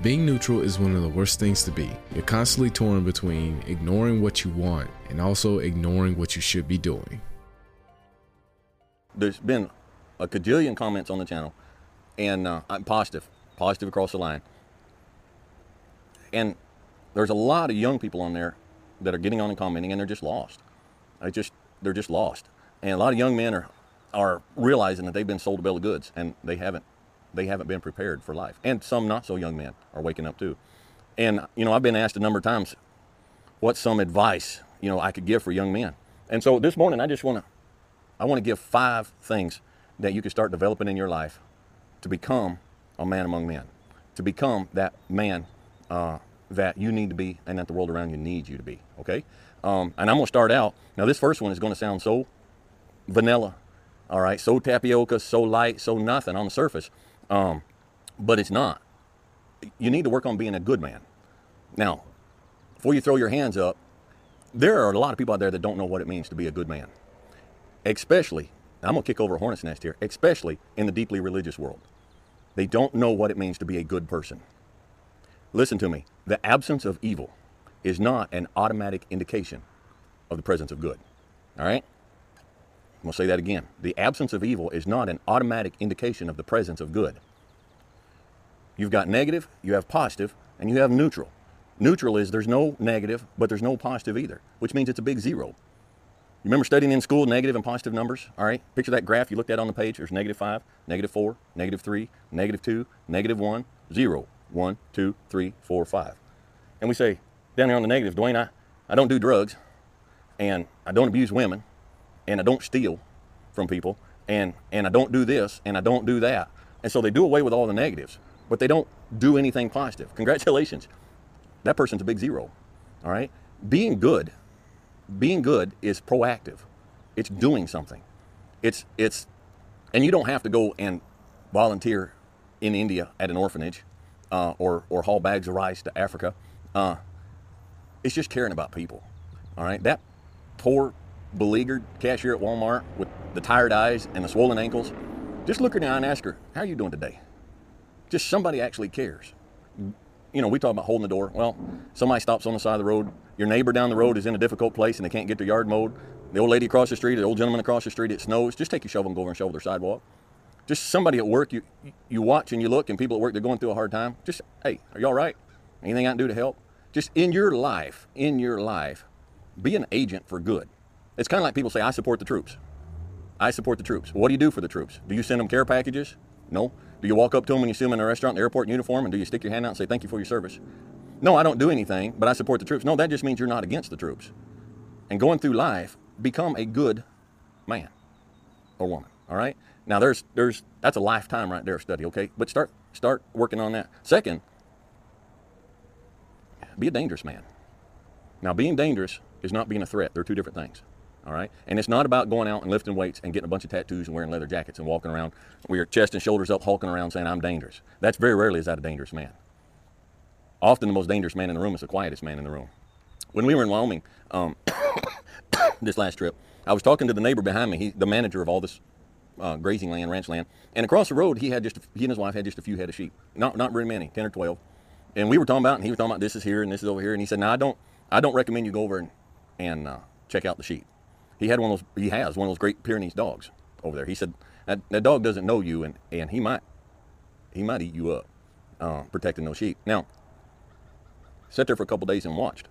Being neutral is one of the worst things to be. You're constantly torn between ignoring what you want and also ignoring what you should be doing. There's been a cajillion comments on the channel, and uh, I'm positive, positive across the line. And there's a lot of young people on there that are getting on and commenting, and they're just lost. I just they're just lost, and a lot of young men are are realizing that they've been sold a bill of goods, and they haven't they haven't been prepared for life. And some not so young men are waking up too. And you know, I've been asked a number of times, what's some advice you know I could give for young men? And so this morning, I just want to I want to give five things that you can start developing in your life to become a man among men, to become that man uh, that you need to be and that the world around you needs you to be. Okay? Um, and I'm going to start out. Now, this first one is going to sound so vanilla, all right, so tapioca, so light, so nothing on the surface, um, but it's not. You need to work on being a good man. Now, before you throw your hands up, there are a lot of people out there that don't know what it means to be a good man, especially. I'm going to kick over a hornet's nest here, especially in the deeply religious world. They don't know what it means to be a good person. Listen to me. The absence of evil is not an automatic indication of the presence of good. All right? I'm going to say that again. The absence of evil is not an automatic indication of the presence of good. You've got negative, you have positive, and you have neutral. Neutral is there's no negative, but there's no positive either, which means it's a big zero. You remember studying in school negative and positive numbers? All right, picture that graph you looked at on the page. There's negative 5, negative 4, negative 3, negative 2, negative 1, 0, 1, 2, 3, 4, 5. And we say, down here on the negative, Dwayne, I, I don't do drugs, and I don't abuse women, and I don't steal from people, and, and I don't do this, and I don't do that. And so they do away with all the negatives, but they don't do anything positive. Congratulations. That person's a big zero. All right? Being good, being good is proactive. It's doing something. It's it's and you don't have to go and volunteer in India at an orphanage uh, or or haul bags of rice to Africa. Uh, it's just caring about people. All right, that poor, beleaguered cashier at Walmart with the tired eyes and the swollen ankles. Just look her eye and ask her, "How are you doing today?" Just somebody actually cares. You know, we talk about holding the door. Well, somebody stops on the side of the road. Your neighbor down the road is in a difficult place and they can't get their yard mowed. The old lady across the street, the old gentleman across the street, it snows. Just take your shovel and go over and shovel their sidewalk. Just somebody at work, you you watch and you look, and people at work they're going through a hard time. Just hey, are you all right? Anything I can do to help? Just in your life, in your life, be an agent for good. It's kind of like people say, I support the troops. I support the troops. What do you do for the troops? Do you send them care packages? No. Do you walk up to them when you see them in a restaurant, in the airport in uniform, and do you stick your hand out and say, thank you for your service? No, I don't do anything, but I support the troops. No, that just means you're not against the troops. And going through life, become a good man or woman. All right. Now there's there's that's a lifetime right there study. Okay, but start start working on that. Second, be a dangerous man. Now, being dangerous is not being a threat. They're two different things. All right? And it's not about going out and lifting weights and getting a bunch of tattoos and wearing leather jackets and walking around with your chest and shoulders up, hulking around saying, I'm dangerous. That's very rarely is that a dangerous man. Often the most dangerous man in the room is the quietest man in the room. When we were in Wyoming um, this last trip, I was talking to the neighbor behind me, he, the manager of all this uh, grazing land, ranch land. And across the road, he had just he and his wife had just a few head of sheep, not not very many, ten or twelve. And we were talking about, and he was talking about this is here and this is over here. And he said, "No, I don't I don't recommend you go over and and uh, check out the sheep." He had one of those. He has one of those Great Pyrenees dogs over there. He said that that dog doesn't know you, and and he might he might eat you up uh, protecting those sheep. Now, sat there for a couple days and watched.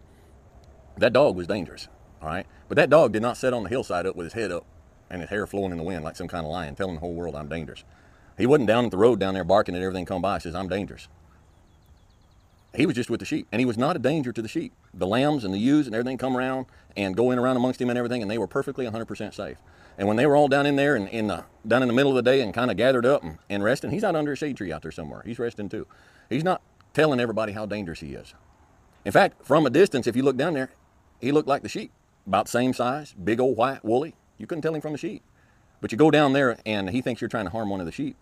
That dog was dangerous, all right. But that dog did not sit on the hillside up with his head up and his hair flowing in the wind like some kind of lion, telling the whole world I'm dangerous. He wasn't down at the road down there barking at everything come by. He says, I'm dangerous. He was just with the sheep, and he was not a danger to the sheep. The lambs and the ewes and everything come around and go in around amongst him and everything, and they were perfectly 100% safe. And when they were all down in there and in the, down in the middle of the day and kind of gathered up and, and resting, he's out under a shade tree out there somewhere. He's resting too. He's not telling everybody how dangerous he is. In fact, from a distance, if you look down there, he looked like the sheep, about same size, big old white, woolly. You couldn't tell him from the sheep. But you go down there and he thinks you're trying to harm one of the sheep.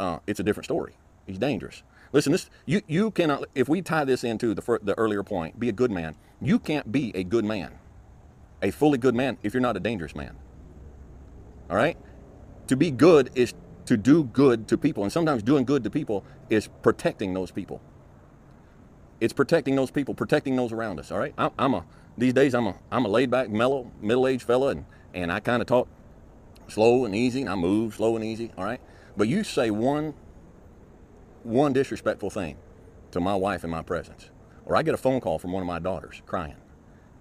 Uh, it's a different story. He's dangerous. Listen, this you you cannot. If we tie this into the the earlier point, be a good man. You can't be a good man, a fully good man, if you're not a dangerous man. All right. To be good is to do good to people, and sometimes doing good to people is protecting those people. it's protecting those people, protecting those around us. All right. I, I'm a these days I'm a I'm a laid back, mellow, middle aged fella, and and I kind of talk slow and easy, and I move slow and easy. All right. But you say one one disrespectful thing to my wife in my presence, or I get a phone call from one of my daughters crying.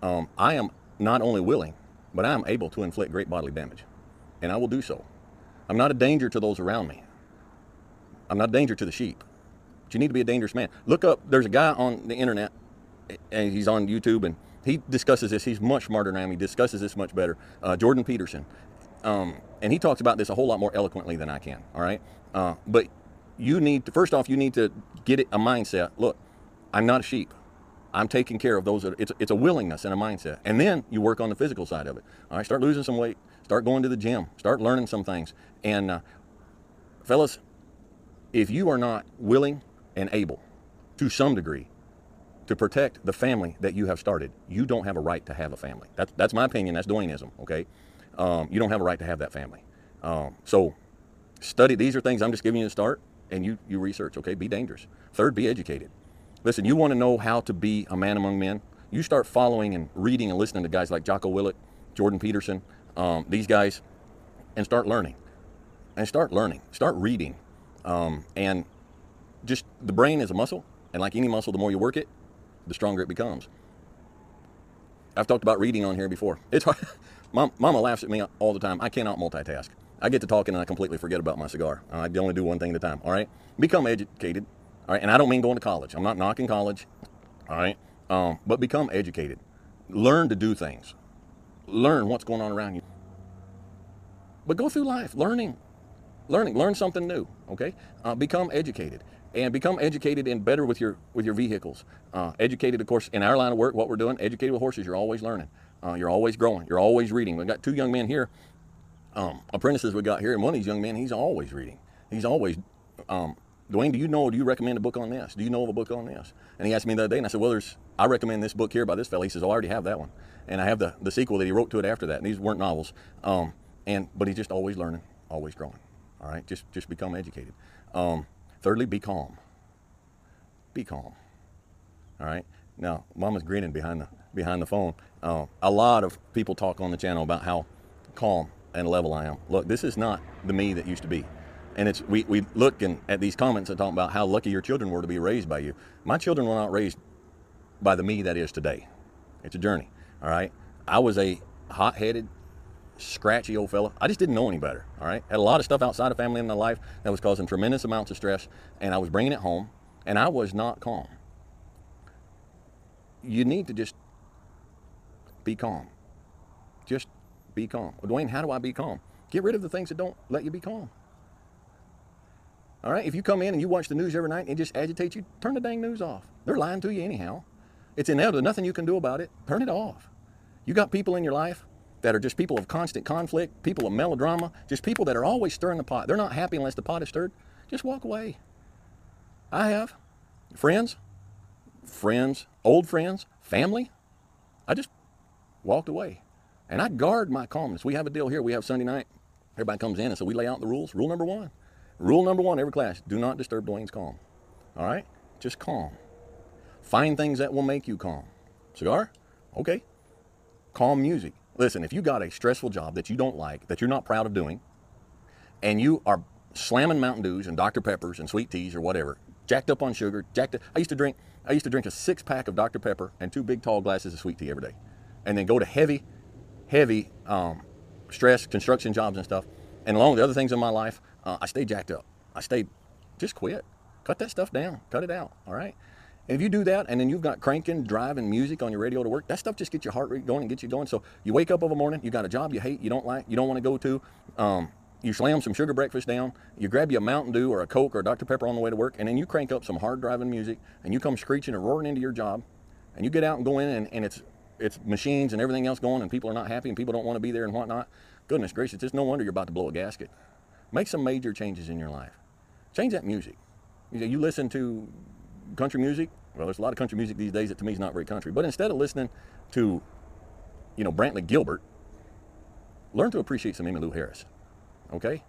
Um, I am not only willing, but I am able to inflict great bodily damage, and I will do so. I'm not a danger to those around me. I'm not a danger to the sheep. But you need to be a dangerous man. Look up, there's a guy on the internet, and he's on YouTube, and he discusses this. He's much smarter than I am. He discusses this much better. Uh, Jordan Peterson. Um, and he talks about this a whole lot more eloquently than I can, all right? Uh, but you need to, first off, you need to get it, a mindset. Look, I'm not a sheep. I'm taking care of those. That, it's, it's a willingness and a mindset. And then you work on the physical side of it. All right, start losing some weight, start going to the gym, start learning some things. And uh, fellas, if you are not willing and able to some degree to protect the family that you have started, you don't have a right to have a family. That's, that's my opinion. That's Dwayneism, okay? Um, you don't have a right to have that family. Um, so study. These are things I'm just giving you a start, and you, you research, okay? Be dangerous. Third, be educated. Listen, you want to know how to be a man among men? You start following and reading and listening to guys like Jocko Willink, Jordan Peterson, um, these guys, and start learning. And start learning. Start reading. Um, and just the brain is a muscle, and like any muscle, the more you work it, the stronger it becomes. I've talked about reading on here before. It's hard. Mom, Mama laughs at me all the time. I cannot multitask. I get to talking and I completely forget about my cigar. I only do one thing at a time. All right. Become educated. All right. And I don't mean going to college. I'm not knocking college. All right. Um, but become educated. Learn to do things. Learn what's going on around you. But go through life learning, learning, learn something new. Okay. Uh, become educated and become educated and better with your with your vehicles. Uh, educated, of course, in our line of work, what we're doing, educated with horses. You're always learning. Uh, you're always growing. You're always reading. We've got two young men here, um, apprentices we got here, and one of these young men, he's always reading. He's always, um, Dwayne, do you know, do you recommend a book on this? Do you know of a book on this? And he asked me the other day, and I said, well, there's, I recommend this book here by this fellow. He says, oh, I already have that one. And I have the, the sequel that he wrote to it after that. And these weren't novels. Um, and, but he's just always learning, always growing. All right. Just, just become educated. Um, thirdly, be calm. Be calm. All right. Now, Mama's grinning behind the behind the phone. Uh, a lot of people talk on the channel about how calm and level I am. Look, this is not the me that used to be. And it's we, we look and at these comments and talk about how lucky your children were to be raised by you. My children were not raised by the me that is today. It's a journey. All right. I was a hot headed, scratchy old fella. I just didn't know any better. All right. Had a lot of stuff outside of family in my life that was causing tremendous amounts of stress, and I was bringing it home, and I was not calm. You need to just be calm. Just be calm. Well, Dwayne, how do I be calm? Get rid of the things that don't let you be calm. All right, if you come in and you watch the news every night and it just agitates you, turn the dang news off. They're lying to you anyhow. It's inevitable. Nothing you can do about it. Turn it off. You got people in your life that are just people of constant conflict, people of melodrama, just people that are always stirring the pot. They're not happy unless the pot is stirred. Just walk away. I have friends, friends, old friends, family. I just walked away. And I guard my calmness. We have a deal here. We have Sunday night. Everybody comes in, and so we lay out the rules. Rule number one. Rule number one, every class, do not disturb Dwayne's calm. All right? Just calm. Find things that will make you calm. Cigar? Okay. Calm music. Listen, if you got a stressful job that you don't like, that you're not proud of doing, and you are slamming Mountain Dews and Dr. Peppers and sweet teas or whatever, jacked up on sugar, jacked up, I used to drink I used to drink a six pack of Dr. Pepper and two big tall glasses of sweet tea every day. And then go to heavy, heavy um, stress, construction jobs and stuff. And along with the other things in my life, uh, I stayed jacked up. I stayed, just quit. Cut that stuff down. Cut it out. All right. And if you do that, and then you've got cranking, driving music on your radio to work, that stuff just gets your heart rate going and gets you going. So you wake up of a morning, you got a job you hate, you don't like, you don't want to go to. Um, you slam some sugar breakfast down, you grab you a Mountain Dew or a Coke or a Dr. Pepper on the way to work, and then you crank up some hard driving music, and you come screeching and roaring into your job, and you get out and go in, and, and it's it's machines and everything else going, and people are not happy, and people don't want to be there and whatnot. Goodness gracious, it's no wonder you're about to blow a gasket. Make some major changes in your life. Change that music. You, you listen to country music. Well, there's a lot of country music these days that to me is not very country. But instead of listening to, you know, Brantley Gilbert, learn to appreciate some Emmylou Harris. Okay?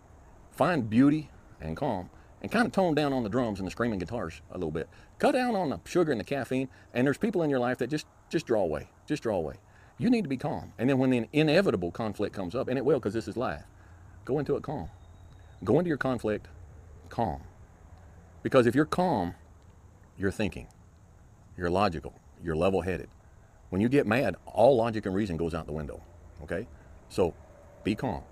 Find beauty and calm and kind of tone down on the drums and the screaming guitars a little bit. Cut down on the sugar and the caffeine, and there's people in your life that just just draw away, just draw away. You need to be calm. And then when the inevitable conflict comes up, and it will because this is life, go into it calm. Go into your conflict calm. Because if you're calm, you're thinking, you're logical, you're level headed. When you get mad, all logic and reason goes out the window. Okay? So be calm.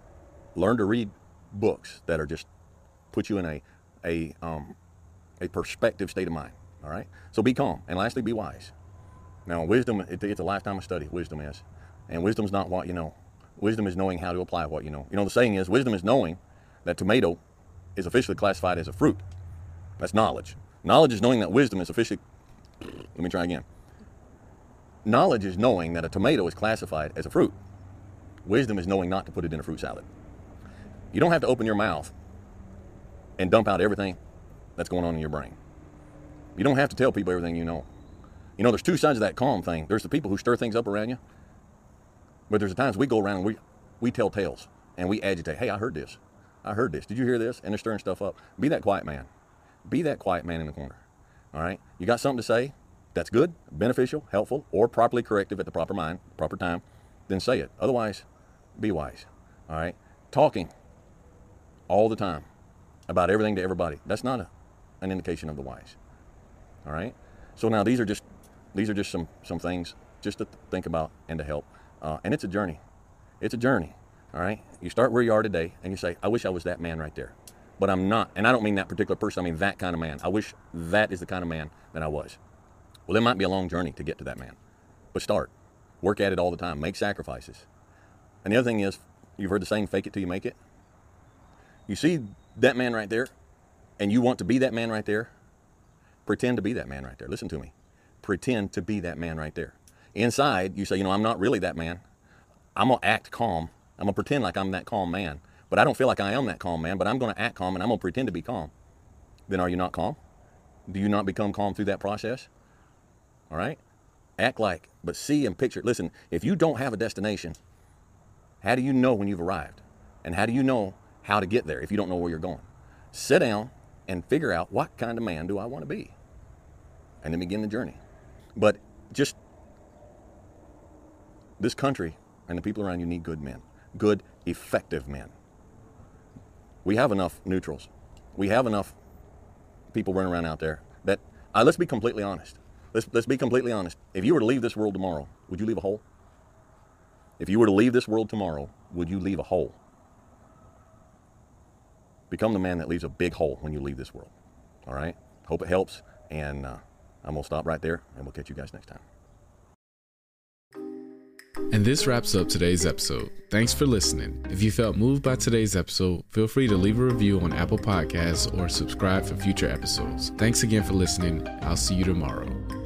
Learn to read books that are just put you in a a um, a perspective state of mind. All right. So be calm, and lastly, be wise. Now, wisdom it, it's a lifetime of study. Wisdom is, and wisdom's not what you know. Wisdom is knowing how to apply what you know. You know the saying is, wisdom is knowing that tomato is officially classified as a fruit. That's knowledge. Knowledge is knowing that wisdom is officially. Let me try again. Knowledge is knowing that a tomato is classified as a fruit. Wisdom is knowing not to put it in a fruit salad. You don't have to open your mouth and dump out everything that's going on in your brain. You don't have to tell people everything you know. You know, there's two sides of that calm thing. There's the people who stir things up around you, but there's the times we go around and we, we tell tales and we agitate. Hey, I heard this. I heard this. Did you hear this? And they're stirring stuff up. Be that quiet man. Be that quiet man in the corner. All right? You got something to say that's good, beneficial, helpful, or properly corrective at the proper mind, proper time, then say it. Otherwise, be wise. All right? Talking all the time about everything to everybody. That's not a, an indication of the wise. All right. So now these are just these are just some some things just to think about and to help. Uh, and it's a journey. It's a journey. All right. You start where you are today, and you say, "I wish I was that man right there," but I'm not. And I don't mean that particular person. I mean that kind of man. I wish that is the kind of man that I was. Well, it might be a long journey to get to that man, but start. Work at it all the time. Make sacrifices. And the other thing is, you've heard the saying, "Fake it till you make it." You see that man right there, and you want to be that man right there, pretend to be that man right there. Listen to me. Pretend to be that man right there. Inside, you say, you know, I'm not really that man. I'm going to act calm. I'm going to pretend like I'm that calm man. But I don't feel like I am that calm man, but I'm going to act calm and I'm going to pretend to be calm. Then are you not calm? Do you not become calm through that process? All right? Act like, but see and picture. Listen, if you don't have a destination, how do you know when you've arrived? And how do you know how to get there if you don't know where you're going. Sit down and figure out what kind of man do I want to be? And then begin the journey. But just this country and the people around you need good men, good, effective men. We have enough neutrals. We have enough people running around out there that, uh, let's be completely honest. Let's, let's be completely honest. If you were to leave this world tomorrow, would you leave a hole? If you were to leave this world tomorrow, would you leave a hole? Become the man that leaves a big hole when you leave this world. All right? Hope it helps. And uh, I'm going to stop right there, and we'll catch you guys next time. And this wraps up today's episode. Thanks for listening. If you felt moved by today's episode, feel free to leave a review on Apple Podcasts or subscribe for future episodes. Thanks again for listening. I'll see you tomorrow.